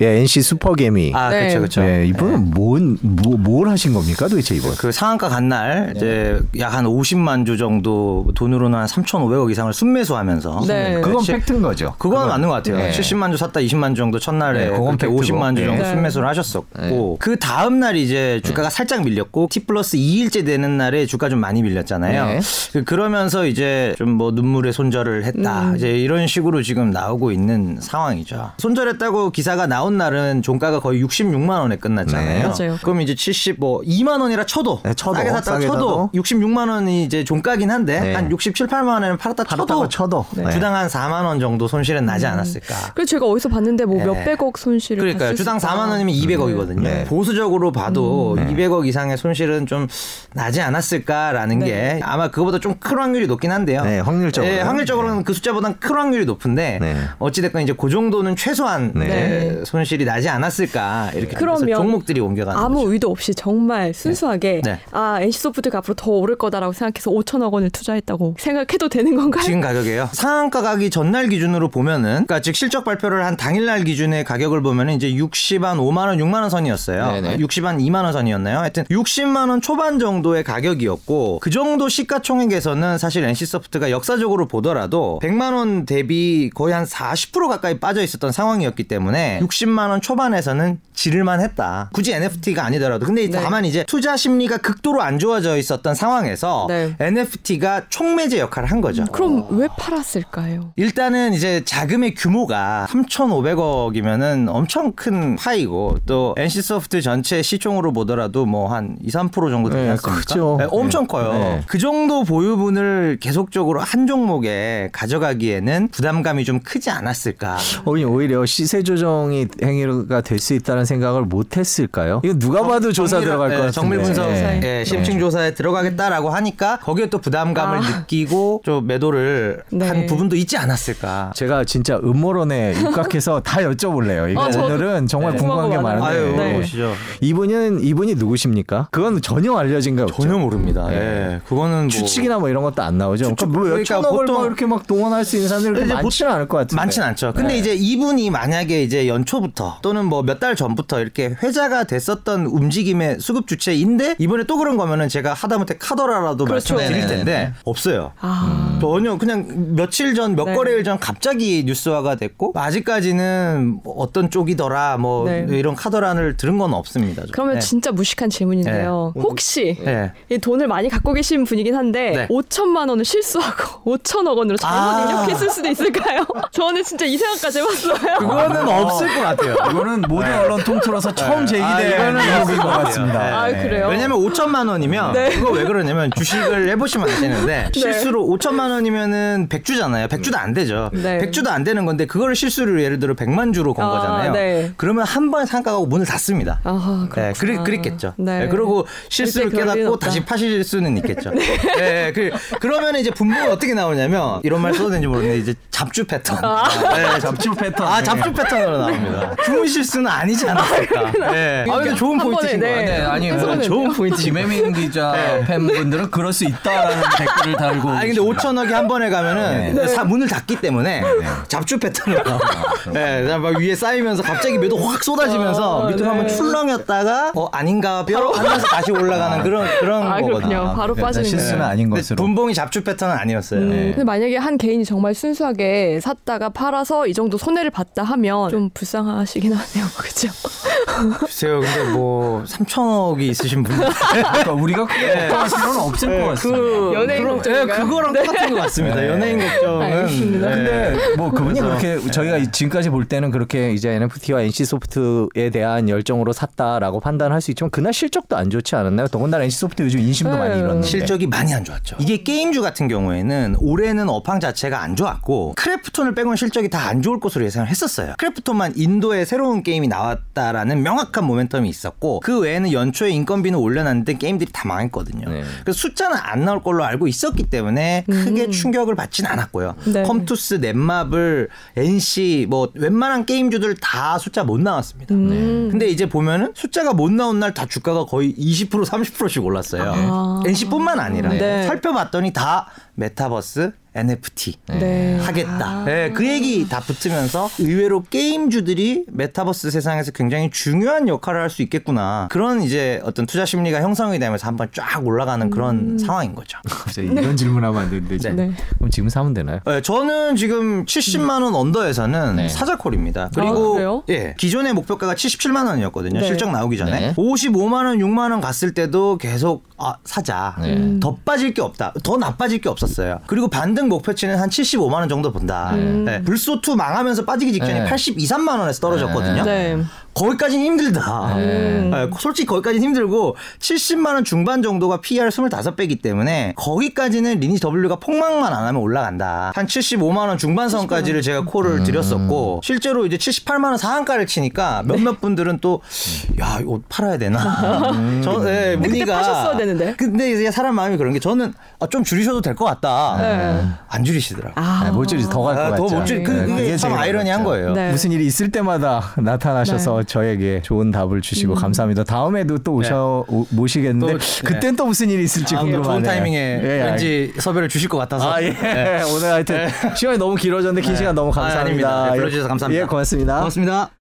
예, NC 슈퍼개미. 아, 네. 그렇죠, 그렇죠. 예, 이분은 뭔, 뭐, 뭘 하신 겁니까 도대체 이분? 그 상한가 간 날 이제 약 한 50만 주 정도 돈으로는 한 3,500억 이상을 순매수하면서 네. 그건 시- 팩트인 거죠. 그건 맞는 것 같아요. 네. 70만 주 샀다 20만 주 정도 첫날에 네, 그건 그렇게 팩트고. 50만 주 정도 네. 순매수를 하셨었고 그 다음 날 이제 주가가 살짝 밀렸고 T 플러스 2일째 되는 날에 주가 좀 많이 밀렸잖아요. 네. 그- 그러면서 이제 좀 뭐 눈물의 손절을 했다. 이제 이런 식으로 지금 나오고 있는 상황이죠. 손절했다고 기사가 나온 날은 종가가 거의 66만 원에 끝났잖아요. 네. 맞아요. 그럼 이제 70뭐 2만 원이라 쳐도 네, 쳐도, 싸게 싸게 쳐도 사도. 66만 원이 이제 종가긴 한데 네. 한 67, 8만 원에는 팔았다 쳐도, 쳐도. 네. 주당 한 4만 원 정도 손실은 나지 않았을까. 그래서 제가 어디서 봤는데 뭐 네. 몇백억 손실을 그러니까요. 봤을 주당 수가. 4만 원이면 200억이거든요. 네. 보수적으로 봐도 음. 200억 이상의 손실은 좀 나지 않았을까라는 네. 게 아마 그거보다 좀 큰 확률이 높긴 한데요. 네, 확률적으로. 예, 확률적으로는 그 숫자보다는 큰 확률이 높은데 네. 어찌 됐건 이제 그 정도는 최소한 네. 예, 손실이 나지 않았을까 이렇게 그러면 종목들이 옮겨가는 아무 거죠. 의도 없이 정말 순수하게 네. 아 NC소프트가 앞으로 더 오를 거다라고 생각해서 5천억 원을 투자했다고 생각해도 되는 건가요? 지금 가격이에요. 상한가 가기 전날 기준으로 보면은, 그러니까 즉 실적 발표를 한 당일날 기준의 가격을 보면은 이제 60한 5만 원, 6만 원 선이었어요. 네네. 60한 2만 원 선이었나요? 하여튼 60만 원 초반 정도의 가격이었고 그 정도 시가총액에서는 사실 NC소프트가 역사적으로 보더라도 100만 원 대비 거의 한 40% 가까이 빠져 있었던 상황이었기 때문에 60만 원 초반에서는 지를만 했다. 굳이 NFT가 아니더라도. 근데 네. 다만 이제 투자 심리가 극도로 안 좋아져 있었던 상황에서 네. NFT가 총매제 역할을 한 거죠. 그럼 왜 팔았을까요? 일단은 이제 자금의 규모가 3,500억이면은 엄청 큰 파이고 또 NC소프트 전체 시총으로 보더라도 뭐 한 2, 3% 정도 되지 네, 않습니까? 크죠. 네, 엄청 네. 커요. 네. 그 정도 보유분을 계속적으로 한 종목에 가져가기에는 부담감이 좀 크지 않았을까. 오히- 오히려 시세 조정이 행위가 될 수 있다는 생각을 못 했을까요? 이거 누가 봐도 조사 정밀- 들어갈 예, 것 같은데. 정밀 분석, 네. 예, 심층 조사에 들어가겠다라고 하니까 거기에 또 부담감을 아. 느끼고 좀 매도를 네. 한 부분도 있지 않았을까. 제가 진짜 음모론에 입각해서 다 여쭤볼래요. 이거 아, 저도- 오늘은 정말 네. 궁금한 게 많은데. 아유, 네. 보시죠. 이분은 이분이 누구십니까? 그건 전혀 알려진 게 없죠. 전혀 모릅니다. 네. 예. 그거는 뭐 추측이나 뭐 이런 것도 안 나오죠. 추측, 그러니까 뭐 그러니까 보통- 막 이렇게 막 동원할 수 있는 사람들이 많지는 않을 것 같은데. 많진 않죠. 근데 네. 이제 이분이 만약에 이제 연초 부터 또는 뭐 몇 달 전부터 이렇게 회자가 됐었던 움직임의 수급 주체인데 이번에 또 그런 거면은 제가 하다못해 카더라라도 그렇죠. 말씀드릴 네네네. 텐데 없어요. 아. 전혀 그냥 며칠 전 몇 네. 거래일 전 갑자기 뉴스화가 됐고 아직까지는 뭐 어떤 쪽이더라 뭐 네. 이런 카더란을 들은 건 없습니다. 좀. 그러면 네. 진짜 무식한 질문인데요. 네. 혹시 네. 이 돈을 많이 갖고 계신 분이긴 한데 네. 5천만 원을 실수하고 5천억 원으로 잘못 아. 입력했을 수도 있을까요? 저는 진짜 이 생각까지 해봤어요. 그거는 없을 것 같아요. 이거는 모든 언론 통틀어서 처음 아, 제기된 이거는 의혹인 것것 같아요. 같습니다. 네. 아, 그래요? 왜냐면 5천만 원이면 네. 그거 왜 그러냐면 주식을 해보시면 아시는데 실수로 5천만 원이면 100주잖아요. 100주도 안 되죠. 네. 100주도 안 되는 건데 그거를 실수로 예를 들어 100만 주로 건 아, 거잖아요. 네. 그러면 한 번 상가가고 문을 닫습니다. 아하, 네, 그랬, 그렇구나. 그랬겠죠. 네. 네, 그리고 실수를 깨닫고. 다시 파실 수는 있겠죠. 네, 그, 그러면 이제 분봉이 어떻게 나오냐면 이런 말 써도 되는지 모르겠는데 이제 잡주 패턴. 네, 잡주 패턴. 아, 잡주 패턴으로 나옵니다. 주문 실수는 아니지 않았을까. 네. 아, 근데 좋은 포인트신 것 네. 같아요. 네, 아니 해석은 그 좋은 포인트. 지메민 기자 팬분들은 그럴 수 있다라는 댓글을 달고. 아 근데 5천억이 한 번에 가면은 사- 문을 닫기 때문에 잡주 패턴으로 나와요. 네, 막 위에 쌓이면서 갑자기 매도 확 쏟아지면서 어, 밑으로 네. 한번 출렁였다가 어 아닌가 뼈 하면서 다시 올라가는 그런 그런 아, 거거든요. 그렇군요. 바로 빠지는 실수는. 아닌 것으로. 분봉이 잡주 패턴은 아니었어요. 음, 네. 근데 만약에 한 개인이 정말 순수하게 샀다가 팔아서 이 정도 손해를 봤다 하면 좀 불쌍 하시긴 하네요. 그렇죠? 글쎄요, 근데 뭐 3천억이 있으신 분들 그러니까 우리가 크게 걱정할 필요는 없을 것 같습니다. 그 연예인 걱정인가요? 네, 그거랑 똑같은 것 같습니다. 연예인 걱정은. 네. 근데 뭐 그분이 그렇게 저희가 지금까지 볼 때는 그렇게 이제 NFT와 NC 소프트에 대한 열정으로 샀다라고 판단할 수 있지만 그날 실적도 안 좋지 않았나요? 더군다나 NC 소프트 요즘 인심도 네. 많이 잃었는데. 실적이 많이 안 좋았죠. 이게 게임주 같은 경우에는 올해는 업황 자체가 안 좋았고 크래프톤을 빼고는 실적이 다 안 좋을 것으로 예상을 했었어요. 크래프톤만 인도에 새로운 게임이 나왔다라는 명확한 모멘텀이 있었고 그 외에는 연초에 인건비는 올려놨는데 게임들이 다 망했거든요. 네. 그래서 숫자는 안 나올 걸로 알고 있었기 때문에 크게 충격을 받진 않았고요. 네. 컴투스, 넷마블, NC 뭐 웬만한 게임주들 다 숫자 못 나왔습니다. 음. 근데 이제 보면은 숫자가 못 나온 날 다 주가가 거의 20% 30%씩 올랐어요. 아. NC뿐만 아니라 네. 살펴봤더니 다 메타버스, NFT 네. 하겠다. 네, 그 얘기 다 붙으면서 의외로 게임주들이 메타버스 세상에서 굉장히 중요한 역할을 할 수 있겠구나. 그런 이제 어떤 투자 심리가 형성이 되면서 한번 쫙 올라가는 그런 상황인 거죠. 갑자기 이런 질문하면 안 되는데 지금. 네. 그럼 지금 사면 되나요? 네, 저는 지금 70만 원 under에서는 네. 사자콜입니다. 아, 그리고 그래요? 예, 기존의 목표가가 77만 원이었거든요. 네. 실적 나오기 전에. 네. 55만 원, 6만 원 갔을 때도 계속 아, 사자. 네. 더 빠질 게 없다. 더 나빠질 게 없었어요. 그리고 반등 목표치는 한 75만 원 정도 본다. 네. 블소2 망하면서 빠지기 직전에 네. 82, 3만 원에서 떨어졌거든요. 네. 거기까지는 힘들다. 네. 네, 솔직히 거기까지는 힘들고 70만 원 중반 정도가 PER 25배이기 때문에 거기까지는 리니지 W가 폭망만 안 하면 올라간다. 한 75만 원 중반선까지를 제가 콜을 드렸었고 실제로 이제 78만 원 상한가를 치니까 몇몇 분들은 또 야, 옷 팔아야 되나? 저 예, 근데 그때 문의가 파셨어야 되는데. 근데 이제 사람 마음이 그런 게 저는 아, 좀 줄이셔도 될 것 같다. 네. 안 줄이시더라고요. 아. 네, 몰줄이 더갈것 아, 같죠. 더 못 줄 그, 네, 그게 참 아이러니한. 거예요. 네. 무슨 일이 있을 때마다 나타나셔서 저에게 좋은 답을 주시고 감사합니다. 다음에도 또 오셔 오- 모시겠는데 또, 네. 그땐 또 무슨 일이 있을지 아, 궁금하네요. 좋은 타이밍에 예, 왠지 섭외를 주실 것 같아서. 아, 예. 오늘 하여튼 시간이 너무 길어졌는데 긴 네. 시간 너무 아, 감사합니다. 아 닙니다. 네, 불러주셔서 감사합니다. 예, 고맙습니다. 고맙습니다.